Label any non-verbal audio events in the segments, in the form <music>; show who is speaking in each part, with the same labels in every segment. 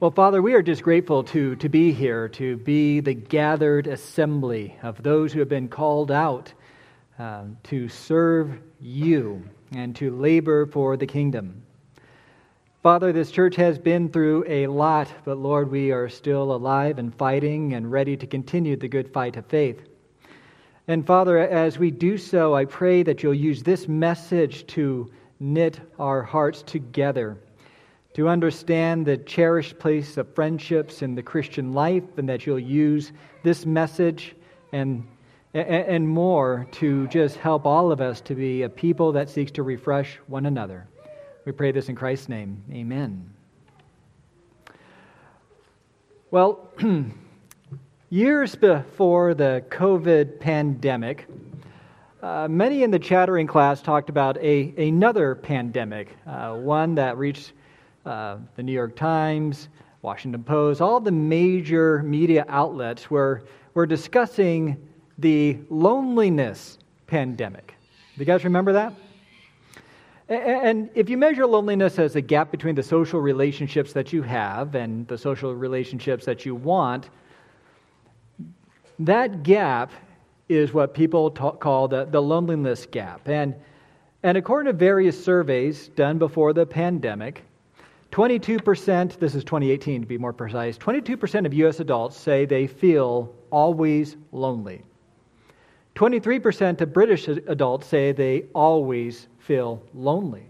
Speaker 1: Well, Father, we are just grateful to, to be here, to be the gathered assembly of those who have been called out uh, to serve you and to labor for the kingdom. Father, this church has been through a lot, but Lord, we are still alive and fighting and ready to continue the good fight of faith. And Father, as we do so, I pray that you'll use this message to knit our hearts together to understand the cherished place of friendships in the Christian life, and that you'll use this message and, and more to just help all of us to be a people that seeks to refresh one another. We pray this in Christ's name. Amen. Well, <clears throat> years before the COVID pandemic, uh, many in the chattering class talked about a, another pandemic, uh, one that reached uh, the New York Times, Washington Post, all the major media outlets were, were discussing the loneliness pandemic. Do you guys remember that? And if you measure loneliness as a gap between the social relationships that you have and the social relationships that you want, that gap is what people talk, call the, the loneliness gap. And, and according to various surveys done before the pandemic, 22%, this is 2018 to be more precise, 22% of U.S. adults say they feel always lonely. 23% of British adults say they always feel lonely.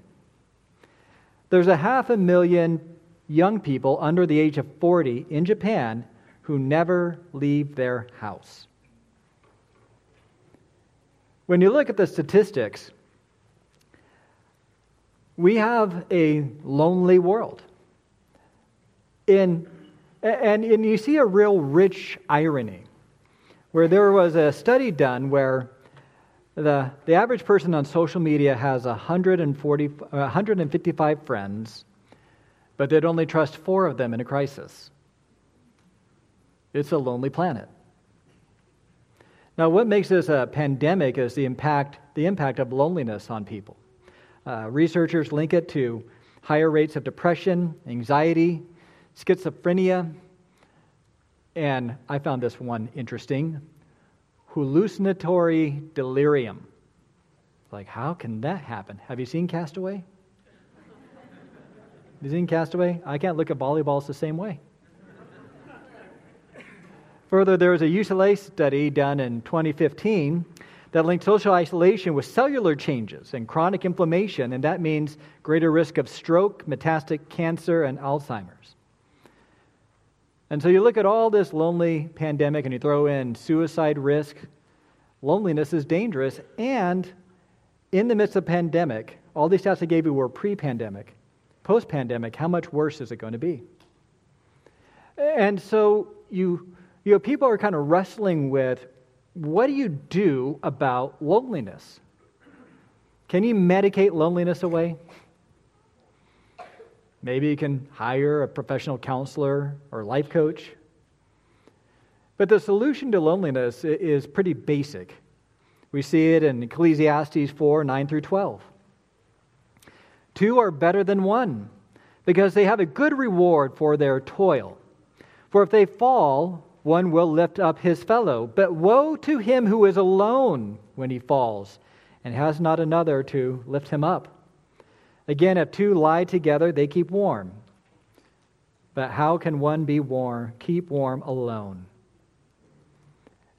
Speaker 1: There's a half a million young people under the age of 40 in Japan who never leave their house. When you look at the statistics, we have a lonely world. In, and, and you see a real rich irony where there was a study done where the, the average person on social media has 140, 155 friends, but they'd only trust four of them in a crisis. It's a lonely planet. Now, what makes this a pandemic is the impact, the impact of loneliness on people. Uh, researchers link it to higher rates of depression, anxiety, schizophrenia, and I found this one interesting hallucinatory delirium. Like, how can that happen? Have you seen Castaway? Have you seen Castaway? I can't look at volleyballs the same way. Further, there was a UCLA study done in 2015 that link social isolation with cellular changes and chronic inflammation, and that means greater risk of stroke, metastatic cancer, and Alzheimer's. And so you look at all this lonely pandemic and you throw in suicide risk. Loneliness is dangerous. And in the midst of pandemic, all these stats I gave you were pre pandemic. Post pandemic, how much worse is it going to be? And so you, you know, people are kind of wrestling with what do you do about loneliness? Can you medicate loneliness away? Maybe you can hire a professional counselor or life coach. But the solution to loneliness is pretty basic. We see it in Ecclesiastes 4 9 through 12. Two are better than one because they have a good reward for their toil. For if they fall, one will lift up his fellow. But woe to him who is alone when he falls and has not another to lift him up. Again, if two lie together, they keep warm. But how can one be warm, keep warm alone?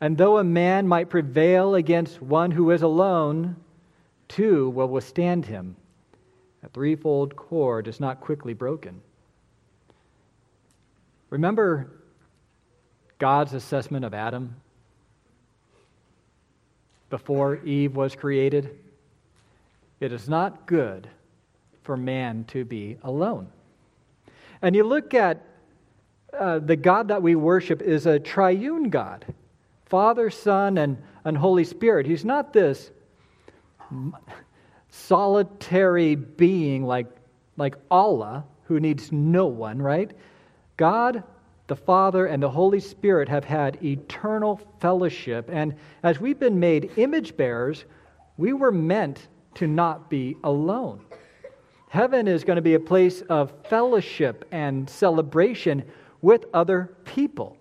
Speaker 1: And though a man might prevail against one who is alone, two will withstand him. A threefold cord is not quickly broken. Remember God's assessment of Adam before Eve was created? It is not good for man to be alone. And you look at uh, the God that we worship is a triune God Father, Son, and, and Holy Spirit. He's not this solitary being like, like Allah who needs no one, right? God the Father and the Holy Spirit have had eternal fellowship. And as we've been made image bearers, we were meant to not be alone. Heaven is going to be a place of fellowship and celebration with other people.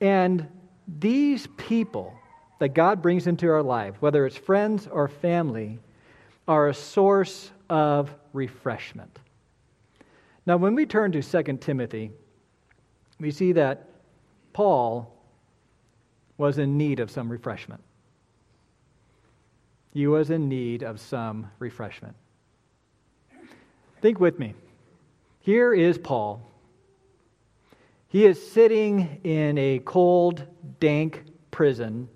Speaker 1: And these people that God brings into our life, whether it's friends or family, are a source of refreshment. Now, when we turn to 2 Timothy, we see that Paul was in need of some refreshment. He was in need of some refreshment. Think with me. Here is Paul. He is sitting in a cold, dank prison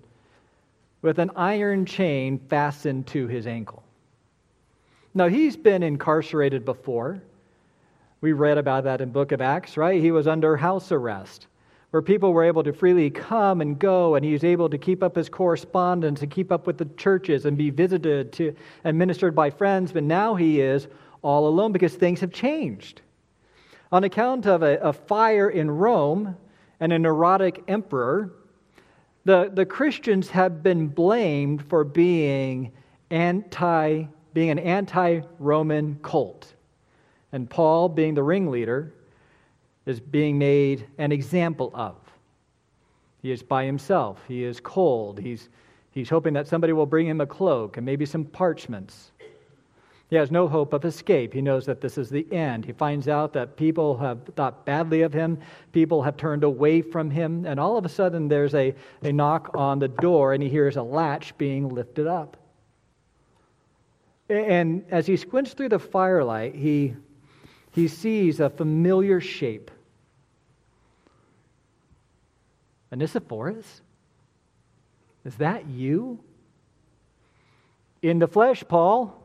Speaker 1: with an iron chain fastened to his ankle. Now, he's been incarcerated before. We read about that in book of Acts, right? He was under house arrest where people were able to freely come and go, and he was able to keep up his correspondence and keep up with the churches and be visited to, and ministered by friends. But now he is all alone because things have changed. On account of a, a fire in Rome and a neurotic emperor, the, the Christians have been blamed for being anti being an anti-Roman cult. And Paul, being the ringleader, is being made an example of. He is by himself. He is cold. He's, he's hoping that somebody will bring him a cloak and maybe some parchments. He has no hope of escape. He knows that this is the end. He finds out that people have thought badly of him, people have turned away from him, and all of a sudden there's a, a knock on the door and he hears a latch being lifted up. And as he squints through the firelight, he, he sees a familiar shape. Onesiphorus? Is that you? In the flesh, Paul.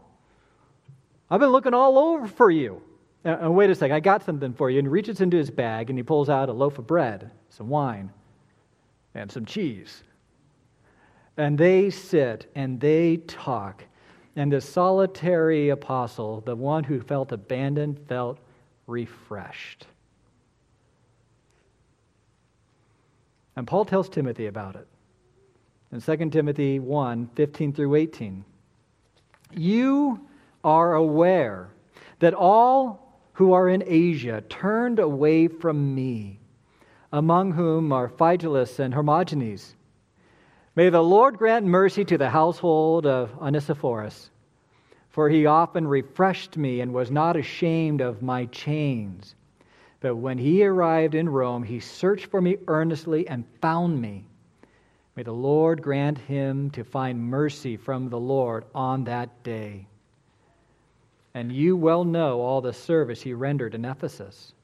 Speaker 1: I've been looking all over for you. Uh, wait a second, I got something for you. And he reaches into his bag and he pulls out a loaf of bread, some wine, and some cheese. And they sit and they talk. And the solitary apostle, the one who felt abandoned, felt refreshed. And Paul tells Timothy about it. In 2 Timothy 1 15 through 18. You are aware that all who are in Asia turned away from me, among whom are Phygelus and Hermogenes. May the Lord grant mercy to the household of Onesiphorus, for he often refreshed me and was not ashamed of my chains. But when he arrived in Rome, he searched for me earnestly and found me. May the Lord grant him to find mercy from the Lord on that day. And you well know all the service he rendered in Ephesus.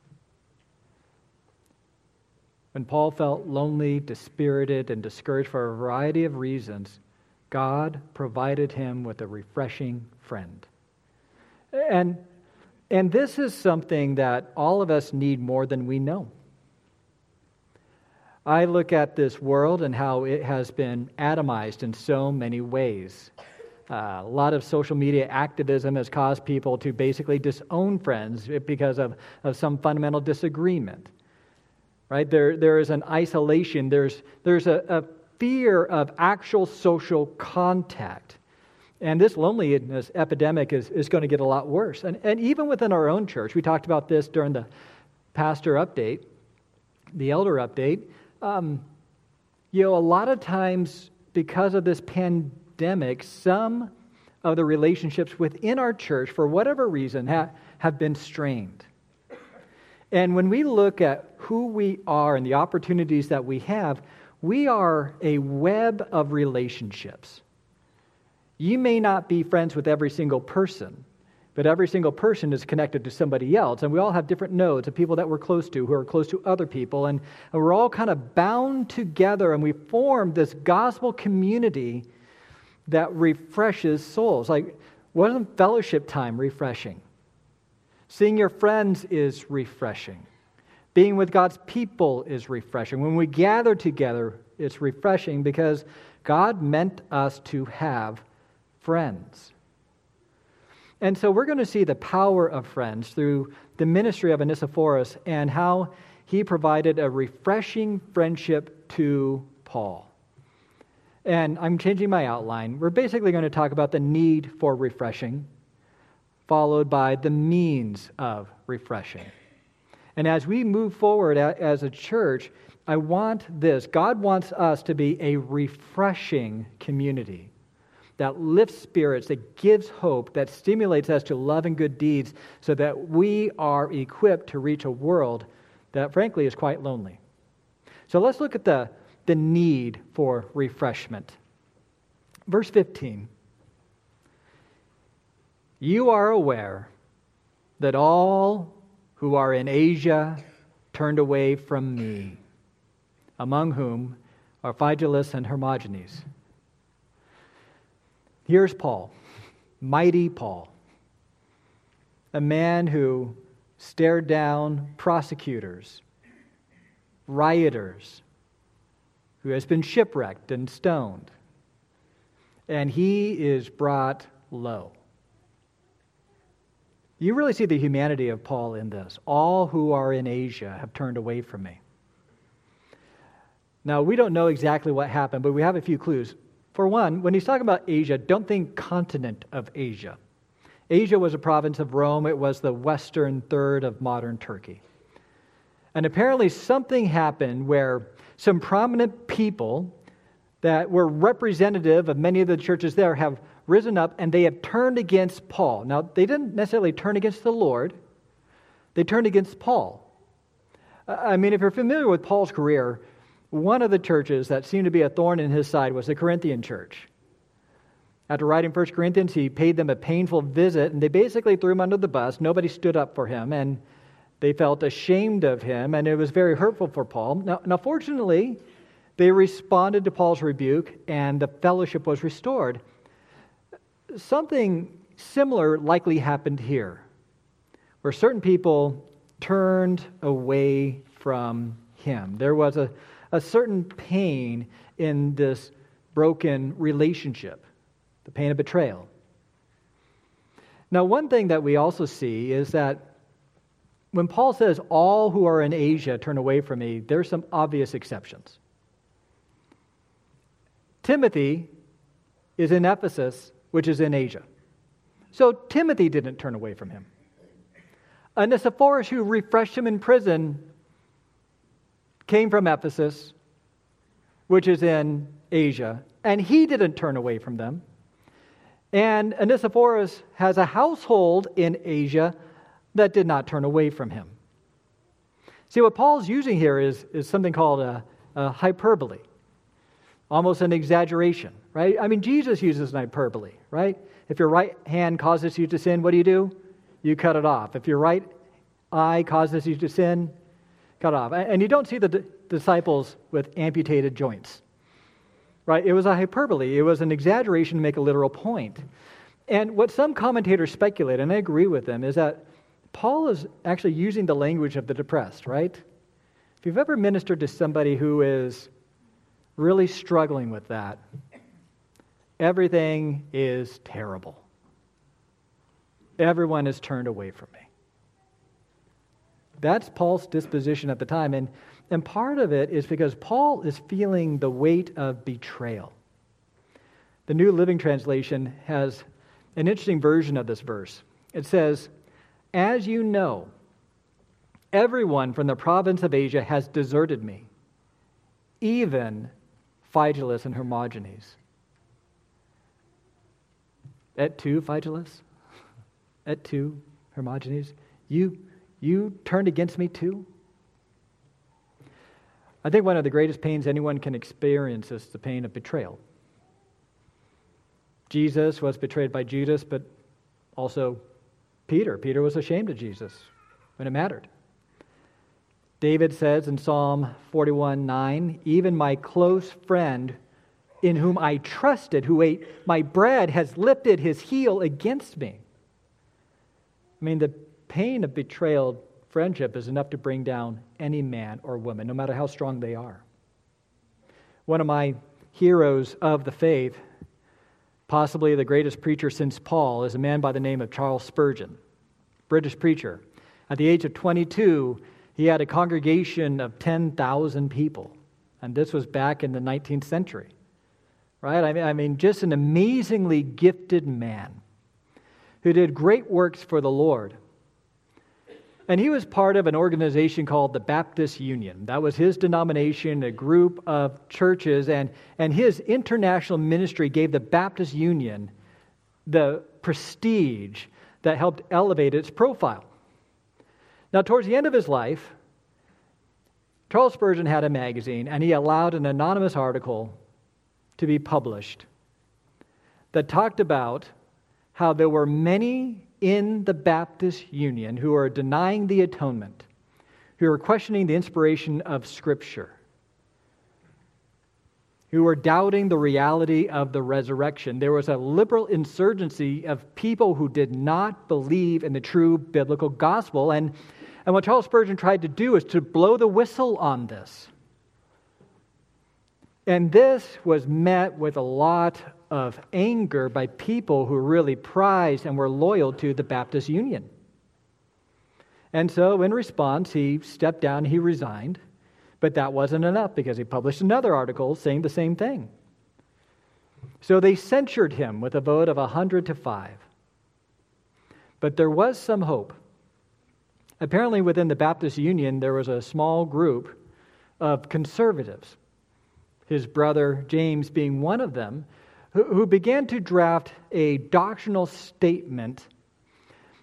Speaker 1: When Paul felt lonely, dispirited, and discouraged for a variety of reasons, God provided him with a refreshing friend. And, and this is something that all of us need more than we know. I look at this world and how it has been atomized in so many ways. Uh, a lot of social media activism has caused people to basically disown friends because of, of some fundamental disagreement. Right? There, there is an isolation, there's, there's a, a fear of actual social contact. And this loneliness epidemic is, is going to get a lot worse. And, and even within our own church, we talked about this during the pastor update, the elder update. Um, you know, a lot of times because of this pandemic, some of the relationships within our church, for whatever reason, ha- have been strained. And when we look at who we are and the opportunities that we have, we are a web of relationships. You may not be friends with every single person, but every single person is connected to somebody else. And we all have different nodes of people that we're close to who are close to other people. And, and we're all kind of bound together and we form this gospel community that refreshes souls. Like, wasn't fellowship time refreshing? Seeing your friends is refreshing. Being with God's people is refreshing. When we gather together, it's refreshing because God meant us to have friends. And so we're going to see the power of friends through the ministry of Onesiphorus and how he provided a refreshing friendship to Paul. And I'm changing my outline. We're basically going to talk about the need for refreshing, followed by the means of refreshing. And as we move forward as a church, I want this. God wants us to be a refreshing community that lifts spirits, that gives hope, that stimulates us to love and good deeds so that we are equipped to reach a world that, frankly, is quite lonely. So let's look at the, the need for refreshment. Verse 15 You are aware that all who are in Asia turned away from me, among whom are Phygelus and Hermogenes. Here's Paul, mighty Paul, a man who stared down prosecutors, rioters, who has been shipwrecked and stoned, and he is brought low. You really see the humanity of Paul in this. All who are in Asia have turned away from me. Now, we don't know exactly what happened, but we have a few clues. For one, when he's talking about Asia, don't think continent of Asia. Asia was a province of Rome, it was the western third of modern Turkey. And apparently, something happened where some prominent people that were representative of many of the churches there have risen up and they have turned against Paul. Now, they didn't necessarily turn against the Lord, they turned against Paul. I mean, if you're familiar with Paul's career, one of the churches that seemed to be a thorn in his side was the Corinthian church. After writing 1 Corinthians, he paid them a painful visit, and they basically threw him under the bus. Nobody stood up for him, and they felt ashamed of him, and it was very hurtful for Paul. Now, now fortunately, they responded to Paul's rebuke, and the fellowship was restored. Something similar likely happened here, where certain people turned away from him. There was a a certain pain in this broken relationship, the pain of betrayal. Now, one thing that we also see is that when Paul says, All who are in Asia turn away from me, there's some obvious exceptions. Timothy is in Ephesus, which is in Asia. So Timothy didn't turn away from him. Onesiphorus, who refreshed him in prison, came from Ephesus, which is in Asia, and he didn't turn away from them. And Onesiphorus has a household in Asia that did not turn away from him. See, what Paul's using here is, is something called a, a hyperbole, almost an exaggeration, right? I mean, Jesus uses an hyperbole, right? If your right hand causes you to sin, what do you do? You cut it off. If your right eye causes you to sin, cut off. And you don't see the disciples with amputated joints. Right? It was a hyperbole, it was an exaggeration to make a literal point. And what some commentators speculate, and I agree with them, is that Paul is actually using the language of the depressed, right? If you've ever ministered to somebody who is really struggling with that, everything is terrible. Everyone is turned away from me. That's Paul's disposition at the time. And, and part of it is because Paul is feeling the weight of betrayal. The New Living Translation has an interesting version of this verse. It says, As you know, everyone from the province of Asia has deserted me, even Phygelus and Hermogenes. Et tu, Phygelus? Et tu, Hermogenes? You you turned against me too? I think one of the greatest pains anyone can experience is the pain of betrayal. Jesus was betrayed by Judas, but also Peter. Peter was ashamed of Jesus when it mattered. David says in Psalm 41 9, even my close friend in whom I trusted, who ate my bread, has lifted his heel against me. I mean, the pain of betrayal friendship is enough to bring down any man or woman, no matter how strong they are. One of my heroes of the faith, possibly the greatest preacher since Paul, is a man by the name of Charles Spurgeon, British preacher. At the age of 22, he had a congregation of 10,000 people, and this was back in the 19th century. Right? I mean, I mean, just an amazingly gifted man who did great works for the Lord. And he was part of an organization called the Baptist Union. That was his denomination, a group of churches, and, and his international ministry gave the Baptist Union the prestige that helped elevate its profile. Now, towards the end of his life, Charles Spurgeon had a magazine, and he allowed an anonymous article to be published that talked about how there were many in the Baptist Union who are denying the atonement, who are questioning the inspiration of Scripture, who are doubting the reality of the resurrection. There was a liberal insurgency of people who did not believe in the true biblical gospel. And, and what Charles Spurgeon tried to do is to blow the whistle on this. And this was met with a lot of anger by people who really prized and were loyal to the Baptist Union. And so, in response, he stepped down, he resigned, but that wasn't enough because he published another article saying the same thing. So they censured him with a vote of 100 to 5. But there was some hope. Apparently, within the Baptist Union, there was a small group of conservatives, his brother James being one of them, who began to draft a doctrinal statement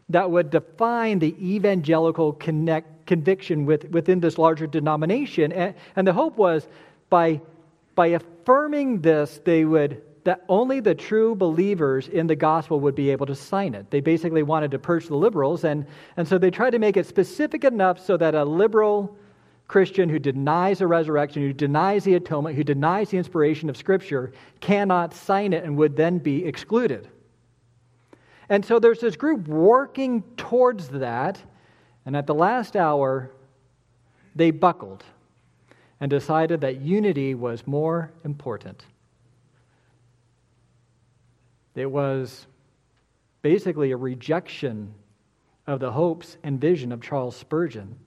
Speaker 1: that would define the evangelical connect, conviction with, within this larger denomination. And, and the hope was by, by affirming this, they would that only the true believers in the gospel would be able to sign it. They basically wanted to purge the liberals, and, and so they tried to make it specific enough so that a liberal Christian who denies the resurrection, who denies the atonement, who denies the inspiration of Scripture cannot sign it and would then be excluded. And so there's this group working towards that, and at the last hour, they buckled and decided that unity was more important. It was basically a rejection of the hopes and vision of Charles Spurgeon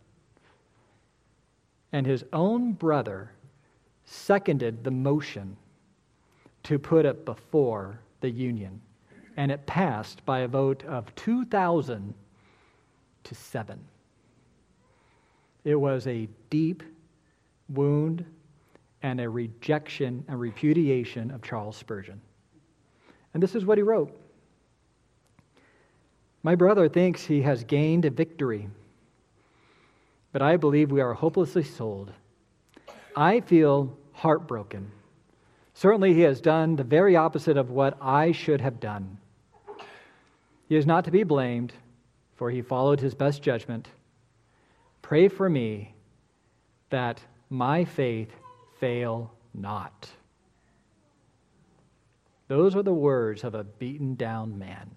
Speaker 1: and his own brother seconded the motion to put it before the union. And it passed by a vote of 2,000 to 7. It was a deep wound and a rejection and repudiation of Charles Spurgeon. And this is what he wrote My brother thinks he has gained a victory but I believe we are hopelessly sold. I feel heartbroken. Certainly, he has done the very opposite of what I should have done. He is not to be blamed, for he followed his best judgment. Pray for me that my faith fail not. Those are the words of a beaten down man.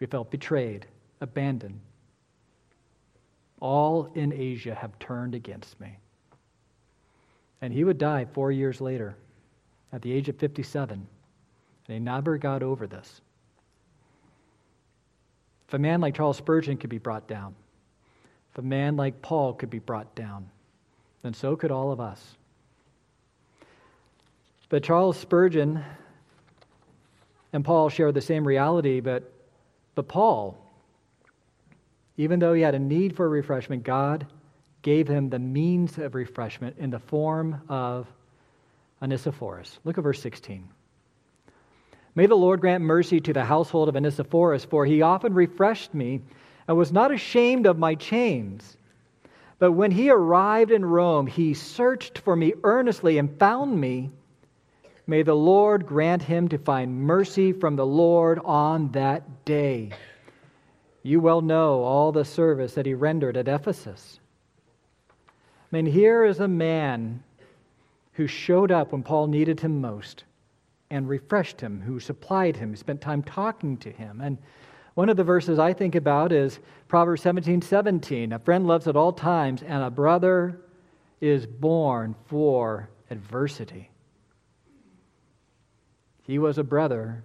Speaker 1: We felt betrayed, abandoned, all in Asia have turned against me. And he would die four years later at the age of 57. And he never got over this. If a man like Charles Spurgeon could be brought down, if a man like Paul could be brought down, then so could all of us. But Charles Spurgeon and Paul share the same reality, but, but Paul even though he had a need for refreshment, God gave him the means of refreshment in the form of Onesiphorus. Look at verse 16. May the Lord grant mercy to the household of Onesiphorus, for he often refreshed me and was not ashamed of my chains. But when he arrived in Rome, he searched for me earnestly and found me. May the Lord grant him to find mercy from the Lord on that day. You well know all the service that he rendered at Ephesus. I mean, here is a man who showed up when Paul needed him most and refreshed him, who supplied him, who spent time talking to him. And one of the verses I think about is Proverbs 17 17. A friend loves at all times, and a brother is born for adversity. He was a brother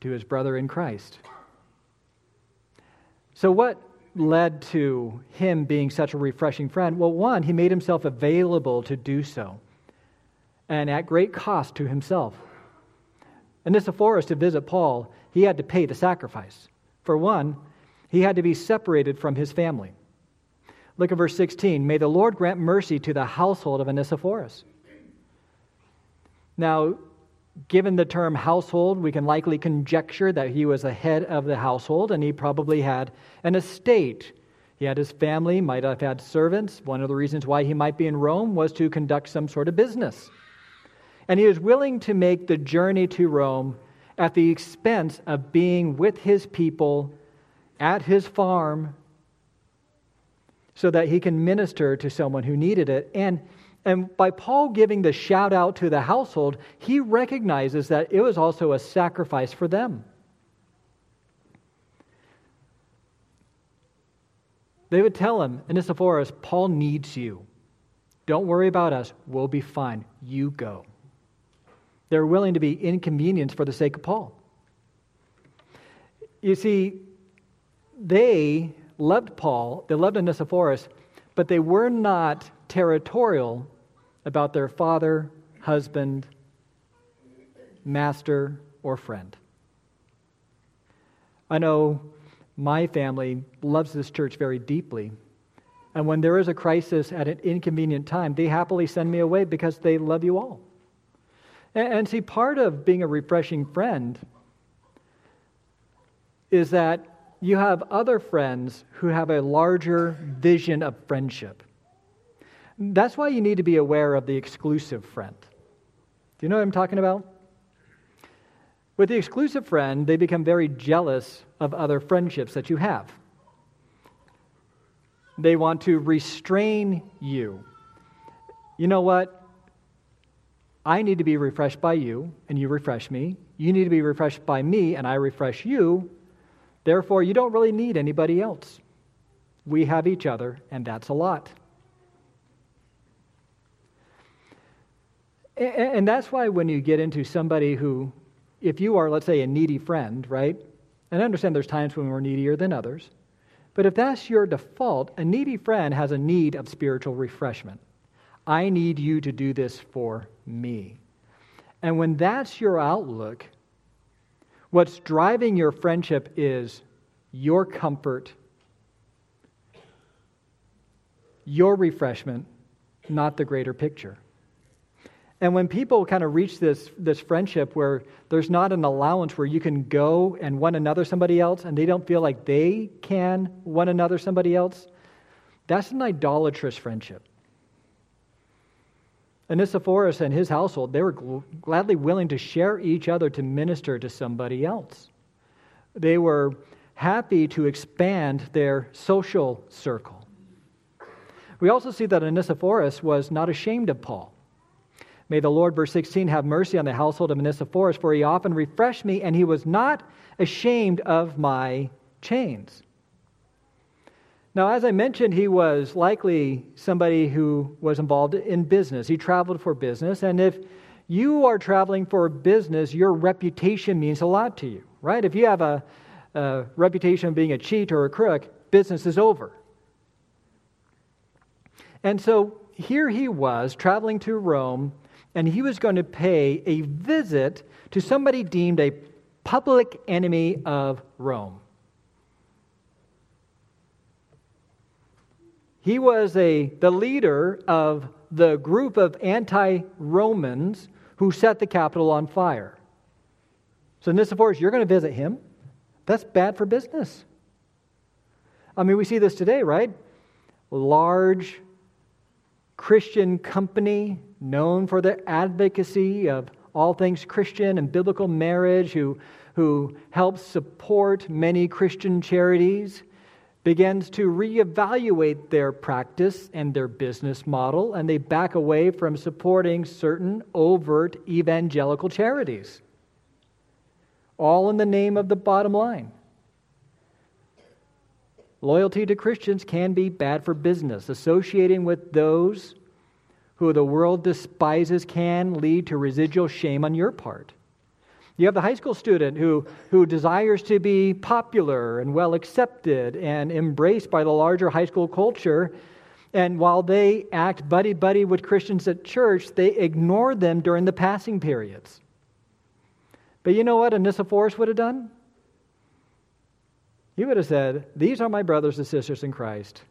Speaker 1: to his brother in Christ. So, what led to him being such a refreshing friend? Well, one, he made himself available to do so. and at great cost to himself. Onesiphorus, to visit Paul, he had to pay the sacrifice. For one, he had to be separated from his family. Look at verse 16. May the Lord grant mercy to the household of Onesiphorus. Now, given the term household, we can likely conjecture that he was the head of the household and he probably had an estate. He had his family, might have had servants. One of the reasons why he might be in Rome was to conduct some sort of business. And he was willing to make the journey to Rome at the expense of being with his people at his farm so that he can minister to someone who needed it. And, and by Paul giving the shout out to the household, he recognizes that it was also a sacrifice for them. They would tell him, Onesiphorus, Paul needs you. Don't worry about us. We'll be fine. You go. They're willing to be inconvenienced for the sake of Paul. You see, they loved Paul, they loved Onesiphorus, but they were not territorial about their father, husband, master, or friend. I know my family loves this church very deeply. And when there is a crisis at an inconvenient time, they happily send me away because they love you all. And, and see, part of being a refreshing friend is that you have other friends who have a larger vision of friendship. That's why you need to be aware of the exclusive friend. Do you know what I'm talking about? With the exclusive friend, they become very jealous of other friendships that you have. They want to restrain you. You know what? I need to be refreshed by you, and you refresh me. You need to be refreshed by me, and I refresh you. Therefore, you don't really need anybody else. We have each other, and that's a lot. And that's why when you get into somebody who, if you are, let's say, a needy friend, right? And I understand there's times when we're needier than others. But if that's your default, a needy friend has a need of spiritual refreshment. I need you to do this for me. And when that's your outlook, what's driving your friendship is your comfort, your refreshment, not the greater picture. And when people kind of reach this, this friendship where there's not an allowance where you can go and one another somebody else and they don't feel like they can one another somebody else, that's an idolatrous friendship. Onesiphorus and his household, they were gl- gladly willing to share each other to minister to somebody else. They were happy to expand their social circle. We also see that Onesiphorus was not ashamed of Paul. May the Lord, verse 16, have mercy on the household of Onesiphorus, for he often refreshed me, and he was not ashamed of my chains. Now, as I mentioned, he was likely somebody who was involved in business. He traveled for business, and if you are traveling for business, your reputation means a lot to you, right? If you have a, a reputation of being a cheat or a crook, business is over. And so here he was traveling to Rome, and he was going to pay a visit to somebody deemed a public enemy of Rome. He was a, the leader of the group of anti Romans who set the capital on fire. So, Onesiphorus, you're going to visit him? That's bad for business. I mean, we see this today, right? Large Christian company known for their advocacy of all things Christian and biblical marriage, who, who helps support many Christian charities begins to reevaluate their practice and their business model, and they back away from supporting certain overt evangelical charities. All in the name of the bottom line. Loyalty to Christians can be bad for business. Associating with those who the world despises can lead to residual shame on your part. You have the high school student who, who desires to be popular and well accepted and embraced by the larger high school culture. And while they act buddy buddy with Christians at church, they ignore them during the passing periods. But you know what Onesiphorus would have done? He would have said, These are my brothers and sisters in Christ.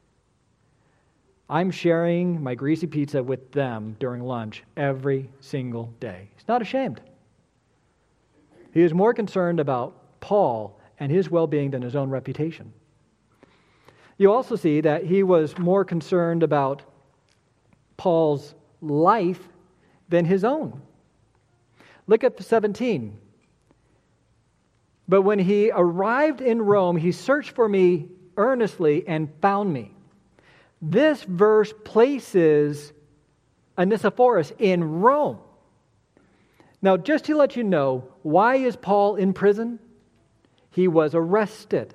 Speaker 1: I'm sharing my greasy pizza with them during lunch every single day. He's not ashamed. He is more concerned about Paul and his well being than his own reputation. You also see that he was more concerned about Paul's life than his own. Look at 17. But when he arrived in Rome, he searched for me earnestly and found me. This verse places Onesiphorus in Rome. Now, just to let you know, why is Paul in prison? He was arrested.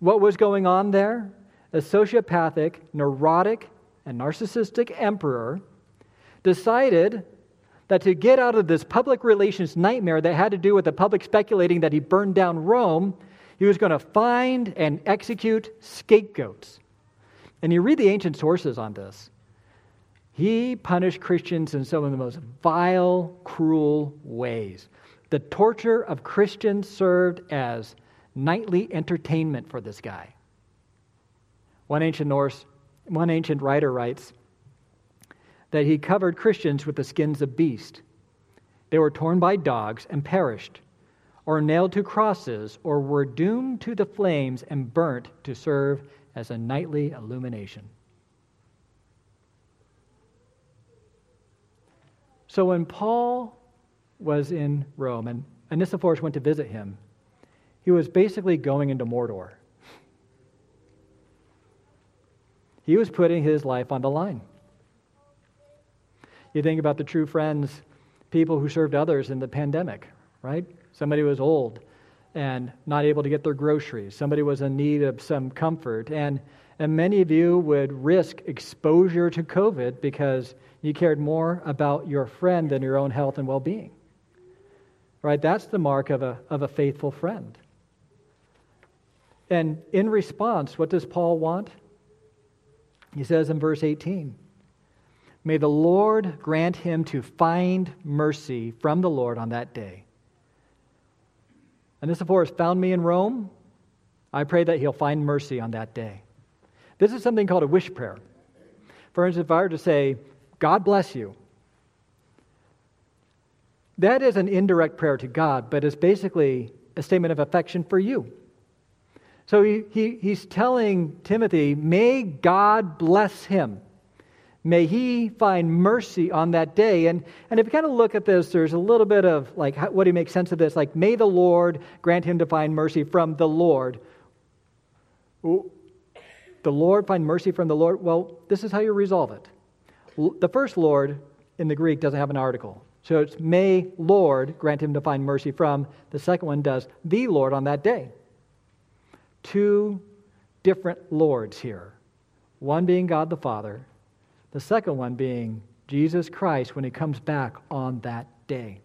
Speaker 1: What was going on there? A sociopathic, neurotic, and narcissistic emperor decided that to get out of this public relations nightmare that had to do with the public speculating that he burned down Rome, he was going to find and execute scapegoats. And you read the ancient sources on this. He punished Christians in some of the most vile, cruel ways. The torture of Christians served as nightly entertainment for this guy. One ancient Norse, one ancient writer writes, that he covered Christians with the skins of beasts. They were torn by dogs and perished, or nailed to crosses, or were doomed to the flames and burnt to serve as a nightly illumination. So when Paul was in Rome and Onesiphorus went to visit him, he was basically going into Mordor. He was putting his life on the line. You think about the true friends, people who served others in the pandemic, right? Somebody was old and not able to get their groceries. Somebody was in need of some comfort. And, and many of you would risk exposure to COVID because you cared more about your friend than your own health and well being. Right? That's the mark of a, of a faithful friend. And in response, what does Paul want? He says in verse 18 May the Lord grant him to find mercy from the Lord on that day. And this, course, found me in Rome. I pray that he'll find mercy on that day. This is something called a wish prayer. For instance, if I were to say, God bless you, that is an indirect prayer to God, but it's basically a statement of affection for you. So he, he, he's telling Timothy, may God bless him. May he find mercy on that day. And, and if you kind of look at this, there's a little bit of like, how, what do you make sense of this? Like, may the Lord grant him to find mercy from the Lord. The Lord find mercy from the Lord. Well, this is how you resolve it. The first Lord in the Greek doesn't have an article. So it's may Lord grant him to find mercy from. The second one does the Lord on that day. Two different Lords here. One being God the Father, the second one being Jesus Christ when he comes back on that day.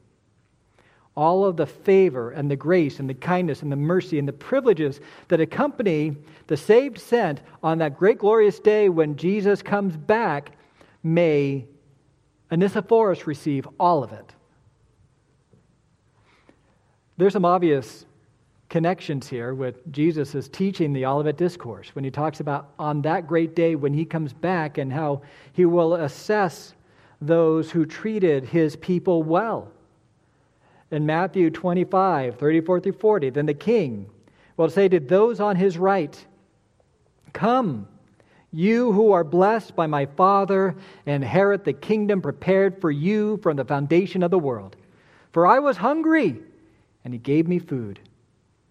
Speaker 1: All of the favor and the grace and the kindness and the mercy and the privileges that accompany the saved sent on that great glorious day when Jesus comes back, may Onesiphorus receive all of it. There's some obvious connections here with Jesus' is teaching the Olivet Discourse when he talks about on that great day when he comes back and how he will assess those who treated his people well. In Matthew 25, 34 through 40, then the king will say to those on his right, Come, you who are blessed by my Father, inherit the kingdom prepared for you from the foundation of the world. For I was hungry, and he gave me food.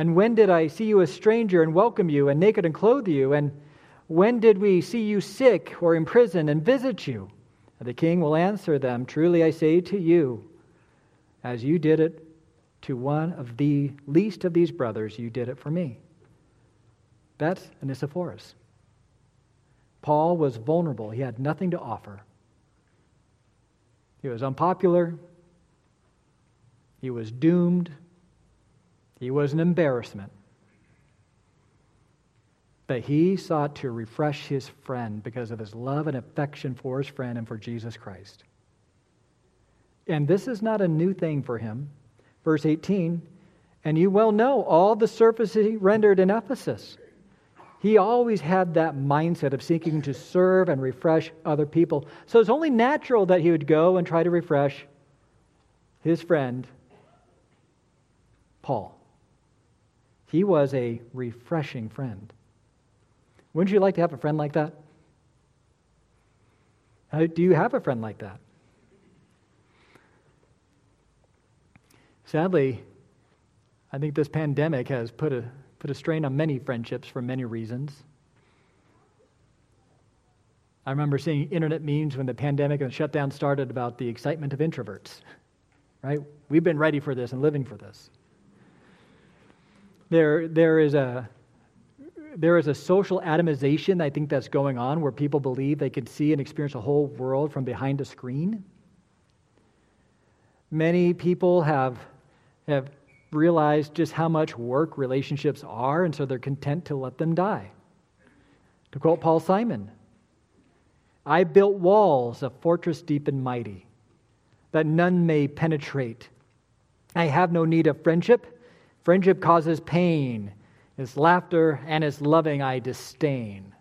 Speaker 1: and when did I see you a stranger and welcome you, and naked and clothe you? And When did we see you sick or in prison and visit you? The king will answer them Truly I say to you, as you did it to one of the least of these brothers, you did it for me. That's Onesiphorus. Paul was vulnerable, he had nothing to offer. He was unpopular, he was doomed, he was an embarrassment. But he sought to refresh his friend because of his love and affection for his friend and for Jesus Christ. And this is not a new thing for him. Verse 18, and you well know all the service he rendered in Ephesus. He always had that mindset of seeking to serve and refresh other people. So it's only natural that he would go and try to refresh his friend, Paul. He was a refreshing friend. Wouldn't you like to have a friend like that? Do you have a friend like that? Sadly, I think this pandemic has put a, put a strain on many friendships for many reasons. I remember seeing internet memes when the pandemic and the shutdown started about the excitement of introverts, right? We've been ready for this and living for this. There, there is a, there is a social atomization, I think, that's going on where people believe they can see and experience a whole world from behind a screen. Many people have, have realized just how much work relationships are, and so they're content to let them die. To quote Paul Simon, I built walls, a fortress deep and mighty, that none may penetrate. I have no need of friendship. Friendship causes pain. Its laughter and its loving I disdain.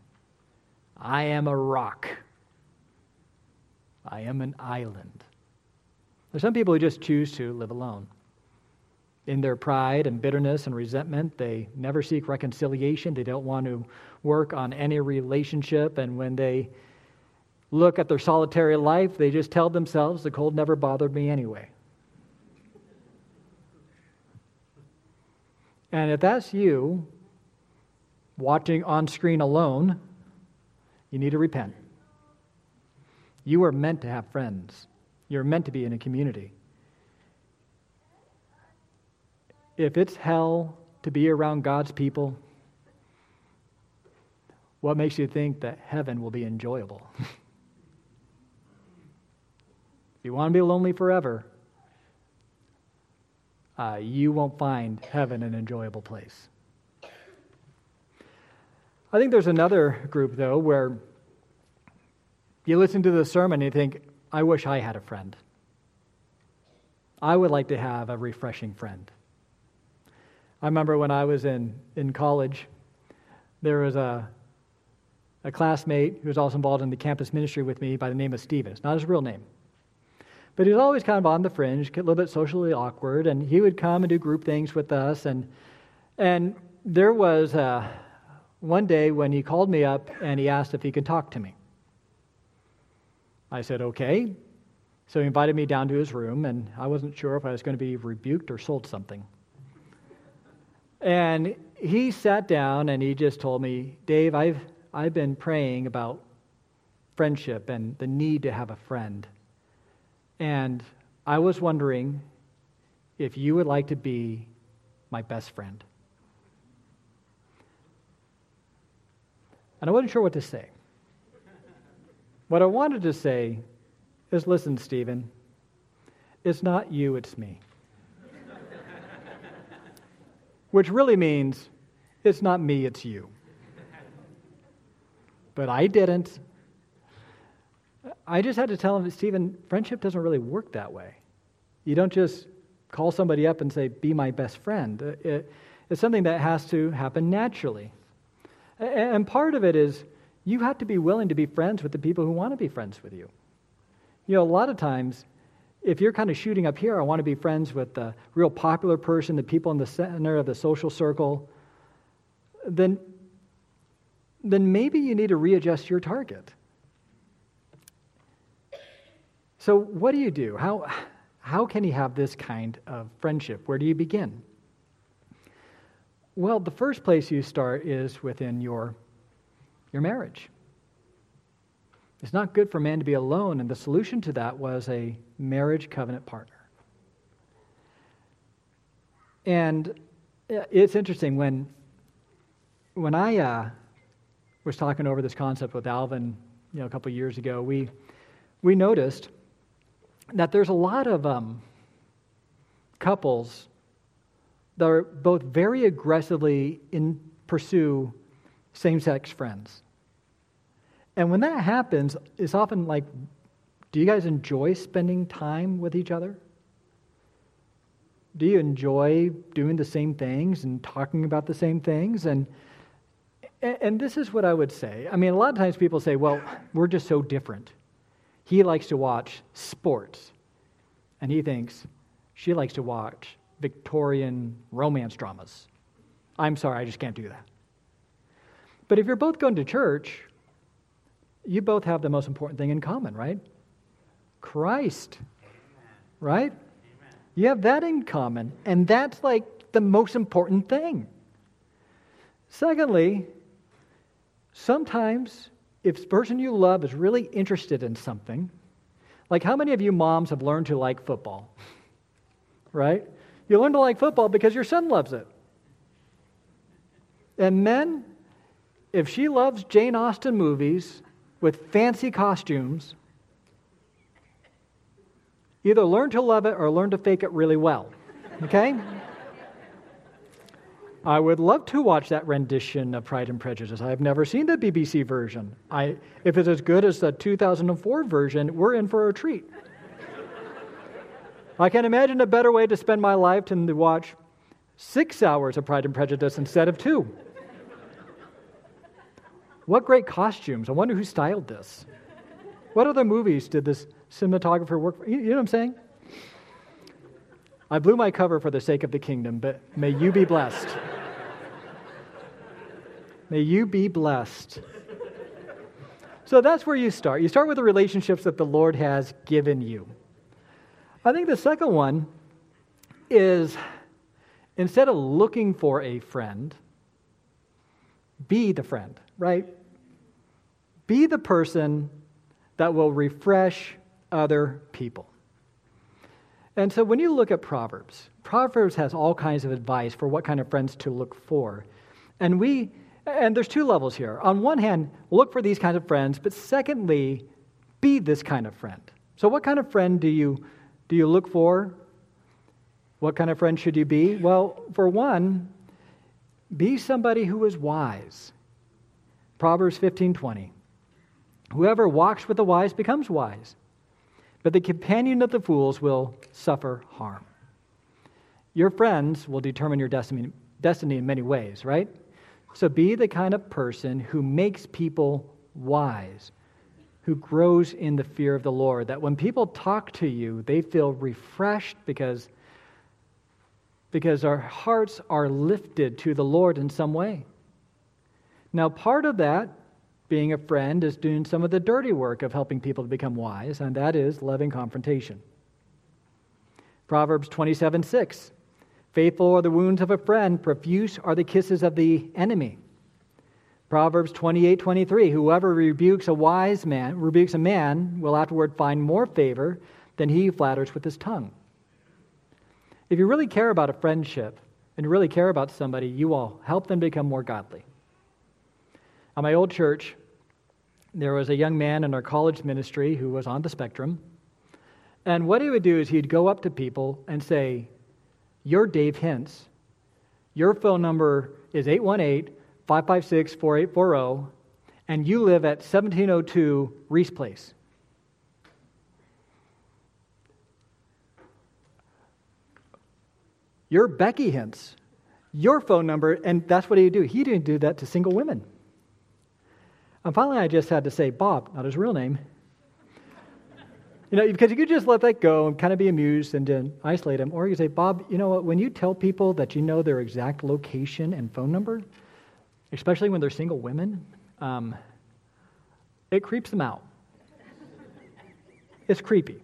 Speaker 1: I am a rock. I am an island. There's some people who just choose to live alone. In their pride and bitterness and resentment, they never seek reconciliation. They don't want to work on any relationship. And when they look at their solitary life, they just tell themselves the cold never bothered me anyway. And if that's you, watching on screen alone, you need to repent. You are meant to have friends, you're meant to be in a community. If it's hell to be around God's people, what makes you think that heaven will be enjoyable? if <laughs> you want to be lonely forever, uh, you won't find heaven an enjoyable place. I think there's another group, though, where you listen to the sermon and you think, I wish I had a friend. I would like to have a refreshing friend. I remember when I was in, in college, there was a, a classmate who was also involved in the campus ministry with me by the name of Stevens, not his real name. But he was always kind of on the fringe, a little bit socially awkward, and he would come and do group things with us. And, and there was uh, one day when he called me up and he asked if he could talk to me. I said, okay. So he invited me down to his room, and I wasn't sure if I was going to be rebuked or sold something. And he sat down and he just told me, Dave, I've, I've been praying about friendship and the need to have a friend. And I was wondering if you would like to be my best friend. And I wasn't sure what to say. What I wanted to say is listen, Stephen, it's not you, it's me. <laughs> Which really means it's not me, it's you. But I didn't. I just had to tell him, that Stephen, friendship doesn't really work that way. You don't just call somebody up and say, be my best friend. Uh, it, it's something that has to happen naturally. And part of it is you have to be willing to be friends with the people who want to be friends with you. You know, a lot of times, if you're kind of shooting up here, I want to be friends with the real popular person, the people in the center of the social circle, then, then maybe you need to readjust your target. So, what do you do? How, how can you have this kind of friendship? Where do you begin? Well, the first place you start is within your your marriage. It's not good for man to be alone, and the solution to that was a marriage covenant partner. And it's interesting when when I uh, was talking over this concept with Alvin, you know, a couple years ago, we we noticed that there's a lot of um, couples that are both very aggressively in pursue same-sex friends. And when that happens, it's often like, do you guys enjoy spending time with each other? Do you enjoy doing the same things and talking about the same things? And and this is what I would say. I mean, a lot of times people say, well, we're just so different. He likes to watch sports, and he thinks she likes to watch Victorian romance dramas. I'm sorry, I just can't do that. But if you're both going to church, you both have the most important thing in common, right? Christ. Right? You have that in common, and that's like the most important thing. Secondly, sometimes if the person you love is really interested in something, like how many of you moms have learned to like football? Right? You learn to like football because your son loves it. And men, if she loves Jane Austen movies with fancy costumes, either learn to love it or learn to fake it really well. Okay? I would love to watch that rendition of Pride and Prejudice. I've never seen the BBC version. I, if it's as good as the 2004 version, we're in for a treat. I can't imagine a better way to spend my life than to watch six hours of Pride and Prejudice instead of two. What great costumes. I wonder who styled this. What other movies did this cinematographer work for? You know what I'm saying? I blew my cover for the sake of the kingdom, but may you be blessed. May you be blessed. So that's where you start. You start with the relationships that the Lord has given you. I think the second one is instead of looking for a friend, be the friend, right? Be the person that will refresh other people. And so when you look at Proverbs, Proverbs has all kinds of advice for what kind of friends to look for. And we and there's two levels here. On one hand, look for these kinds of friends, but secondly, be this kind of friend. So what kind of friend do you do you look for? What kind of friend should you be? Well, for one, be somebody who is wise. Proverbs 15:20. Whoever walks with the wise becomes wise, but the companion of the fools will suffer harm. Your friends will determine your destiny, destiny in many ways, right? So be the kind of person who makes people wise who grows in the fear of the Lord. That when people talk to you, they feel refreshed because, because our hearts are lifted to the Lord in some way. Now, part of that, being a friend, is doing some of the dirty work of helping people to become wise, and that is loving confrontation. Proverbs 27 6. Faithful are the wounds of a friend, profuse are the kisses of the enemy. Proverbs 28 23 Whoever rebukes a wise man, rebukes a man, will afterward find more favor than he flatters with his tongue. If you really care about a friendship and you really care about somebody, you will help them become more godly. At my old church, there was a young man in our college ministry who was on the spectrum. And what he would do is he'd go up to people and say, You're Dave Hintz. Your phone number is 818 556 4840, and you live at 1702 Reese Place. You're Becky Hintz. Your phone number, and that's what he do. He didn't do that to single women. And finally, I just had to say, Bob, not his real name. You know, because you could just let that go and kind of be amused and then isolate him. Or you say, Bob, you know what? When you tell people that you know their exact location and phone number, especially when they're single women, um, it creeps them out. It's creepy.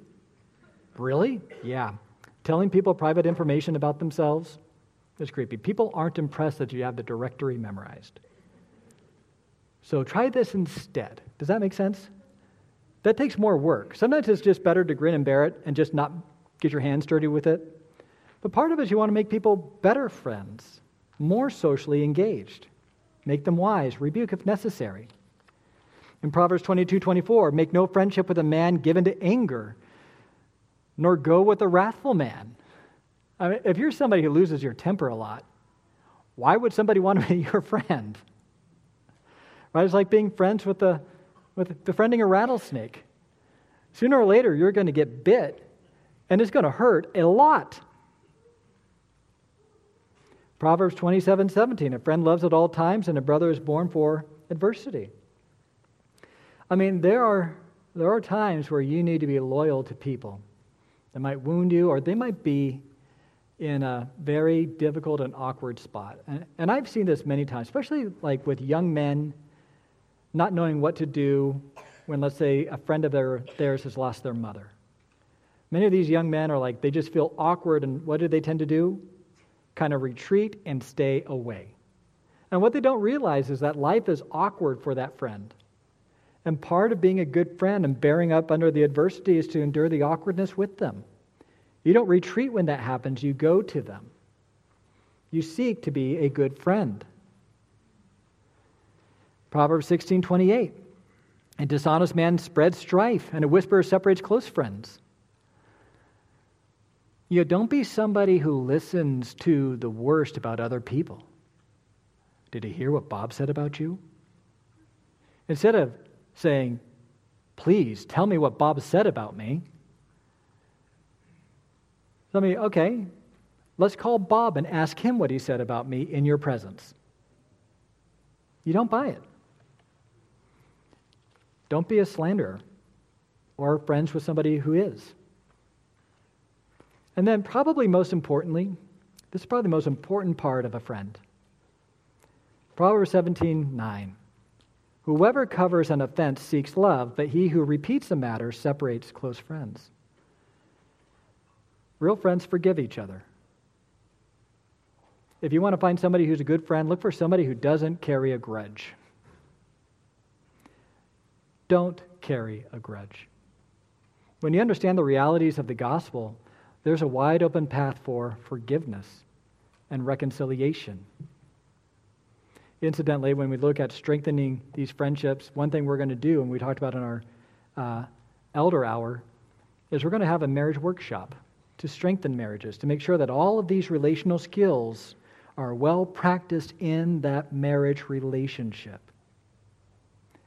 Speaker 1: Really? Yeah. Telling people private information about themselves is creepy. People aren't impressed that you have the directory memorized. So try this instead. Does that make sense? That takes more work. Sometimes it's just better to grin and bear it and just not get your hands dirty with it. But part of it is you want to make people better friends, more socially engaged, make them wise, rebuke if necessary. In Proverbs 22 24, make no friendship with a man given to anger, nor go with a wrathful man. I mean, if you're somebody who loses your temper a lot, why would somebody <laughs> want to be your friend? Right? It's like being friends with, the, with befriending a rattlesnake. Sooner or later, you're going to get bit, and it's going to hurt a lot. Proverbs 27 17, a friend loves at all times, and a brother is born for adversity. I mean, there are, there are times where you need to be loyal to people that might wound you, or they might be in a very difficult and awkward spot. And, and I've seen this many times, especially like with young men not knowing what to do when, let's say, a friend of their, theirs has lost their mother. Many of these young men are like, they just feel awkward, and what do they tend to do? Kind of retreat and stay away. And what they don't realize is that life is awkward for that friend. And part of being a good friend and bearing up under the adversity is to endure the awkwardness with them. You don't retreat when that happens, you go to them. You seek to be a good friend. Proverbs 16 28. A dishonest man spreads strife, and a whisperer separates close friends. You know, don't be somebody who listens to the worst about other people. Did he hear what Bob said about you? Instead of saying, Please tell me what Bob said about me, tell me, okay, let's call Bob and ask him what he said about me in your presence. You don't buy it. Don't be a slanderer or friends with somebody who is. And then, probably most importantly, this is probably the most important part of a friend. Proverbs 17 9. Whoever covers an offense seeks love, but he who repeats a matter separates close friends. Real friends forgive each other. If you want to find somebody who's a good friend, look for somebody who doesn't carry a grudge. Don't carry a grudge. When you understand the realities of the gospel, there's a wide open path for forgiveness and reconciliation. Incidentally, when we look at strengthening these friendships, one thing we're going to do, and we talked about in our uh, elder hour, is we're going to have a marriage workshop to strengthen marriages, to make sure that all of these relational skills are well practiced in that marriage relationship.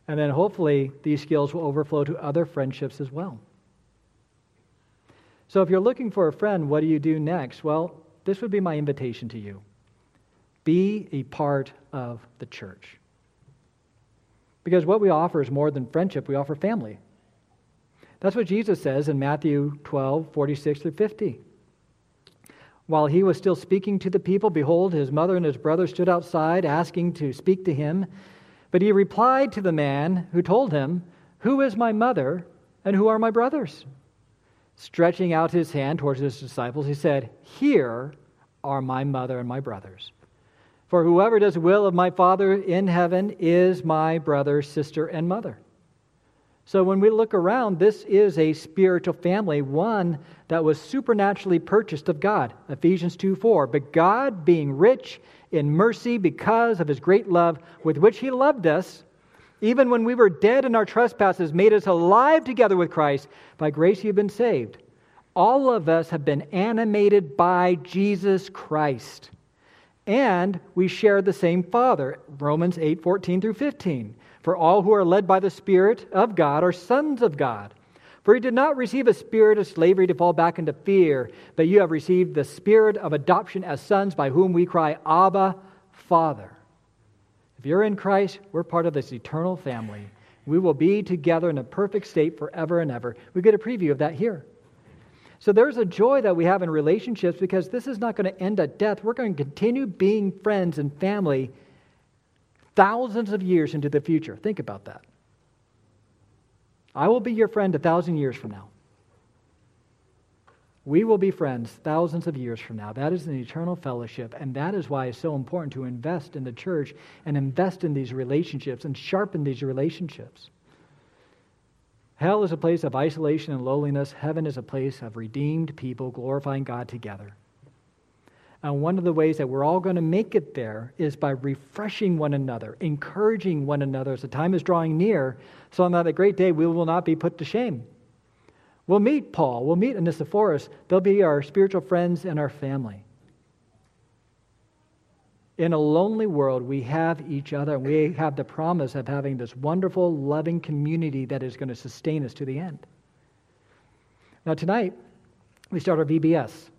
Speaker 1: And then hopefully these skills will overflow to other friendships as well. So if you're looking for a friend, what do you do next? Well, this would be my invitation to you be a part of the church. Because what we offer is more than friendship, we offer family. That's what Jesus says in Matthew 12, 46 through 50. While he was still speaking to the people, behold, his mother and his brother stood outside asking to speak to him. But he replied to the man who told him, Who is my mother and who are my brothers? Stretching out his hand towards his disciples, he said, Here are my mother and my brothers. For whoever does the will of my Father in heaven is my brother, sister, and mother. So when we look around, this is a spiritual family, one that was supernaturally purchased of God. Ephesians 2 4. But God, being rich in mercy because of his great love with which he loved us, even when we were dead in our trespasses, made us alive together with Christ. By grace you have been saved. All of us have been animated by Jesus Christ. And we share the same Father. Romans 8 14 through 15. For all who are led by the Spirit of God are sons of God. For he did not receive a spirit of slavery to fall back into fear, but you have received the spirit of adoption as sons by whom we cry, Abba, Father. If you're in Christ, we're part of this eternal family. We will be together in a perfect state forever and ever. We get a preview of that here. So there's a joy that we have in relationships because this is not going to end at death. We're going to continue being friends and family thousands of years into the future. Think about that. I will be your friend a thousand years from now. We will be friends thousands of years from now. That is an eternal fellowship, and that is why it's so important to invest in the church and invest in these relationships and sharpen these relationships. Hell is a place of isolation and loneliness. Heaven is a place of redeemed people glorifying God together. And one of the ways that we're all going to make it there is by refreshing one another, encouraging one another as the time is drawing near, so on that great day we will not be put to shame. We'll meet Paul, we'll meet Onesiphorus. They'll be our spiritual friends and our family. In a lonely world, we have each other, and we have the promise of having this wonderful, loving community that is going to sustain us to the end. Now, tonight, we start our VBS.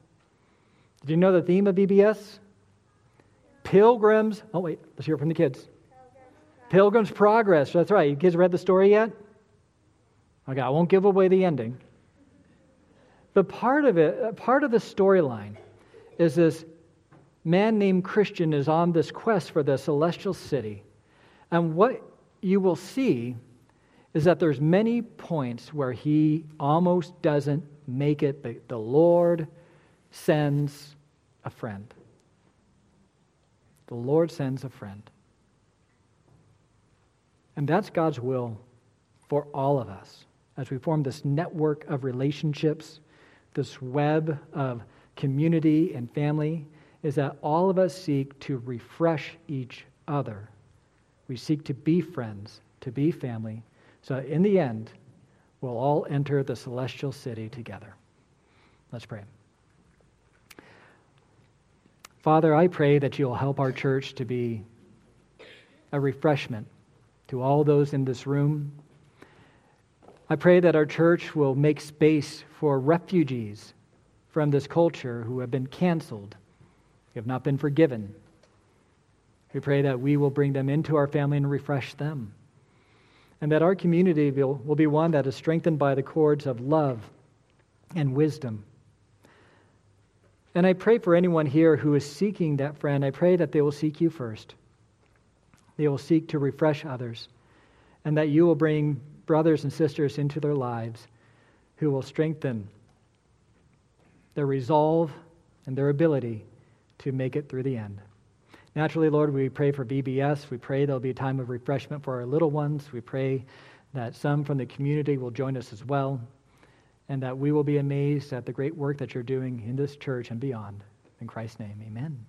Speaker 1: Did you know the theme of VBS? Pilgrims. Oh, wait, let's hear it from the kids. Pilgrim's Progress. That's right. You kids read the story yet? Okay, I won't give away the ending. But part of it, uh, part of the storyline is this man named Christian is on this quest for the celestial city. And what you will see is that there's many points where he almost doesn't make it. The Lord sends a friend. The Lord sends a friend. And that's God's will for all of us as we form this network of relationships, this web of community and family, is that all of us seek to refresh each other. We seek to be friends, to be family, so in the end, we'll all enter the celestial city together. Let's pray. Father, I pray that you'll help our church to be a refreshment to all those in this room. I pray that our church will make space for refugees from this culture who have been canceled, who have not been forgiven. We pray that we will bring them into our family and refresh them. And that our community will, will be one that is strengthened by the cords of love and wisdom and I pray for anyone here who is seeking that friend, I pray that they will seek you first. They will seek to refresh others, and that you will bring brothers and sisters into their lives who will strengthen their resolve and their ability to make it through the end. Naturally, Lord, we pray for VBS. We pray there'll be a time of refreshment for our little ones. We pray that some from the community will join us as well and that we will be amazed at the great work that you're doing in this church and beyond. In Christ's name, amen.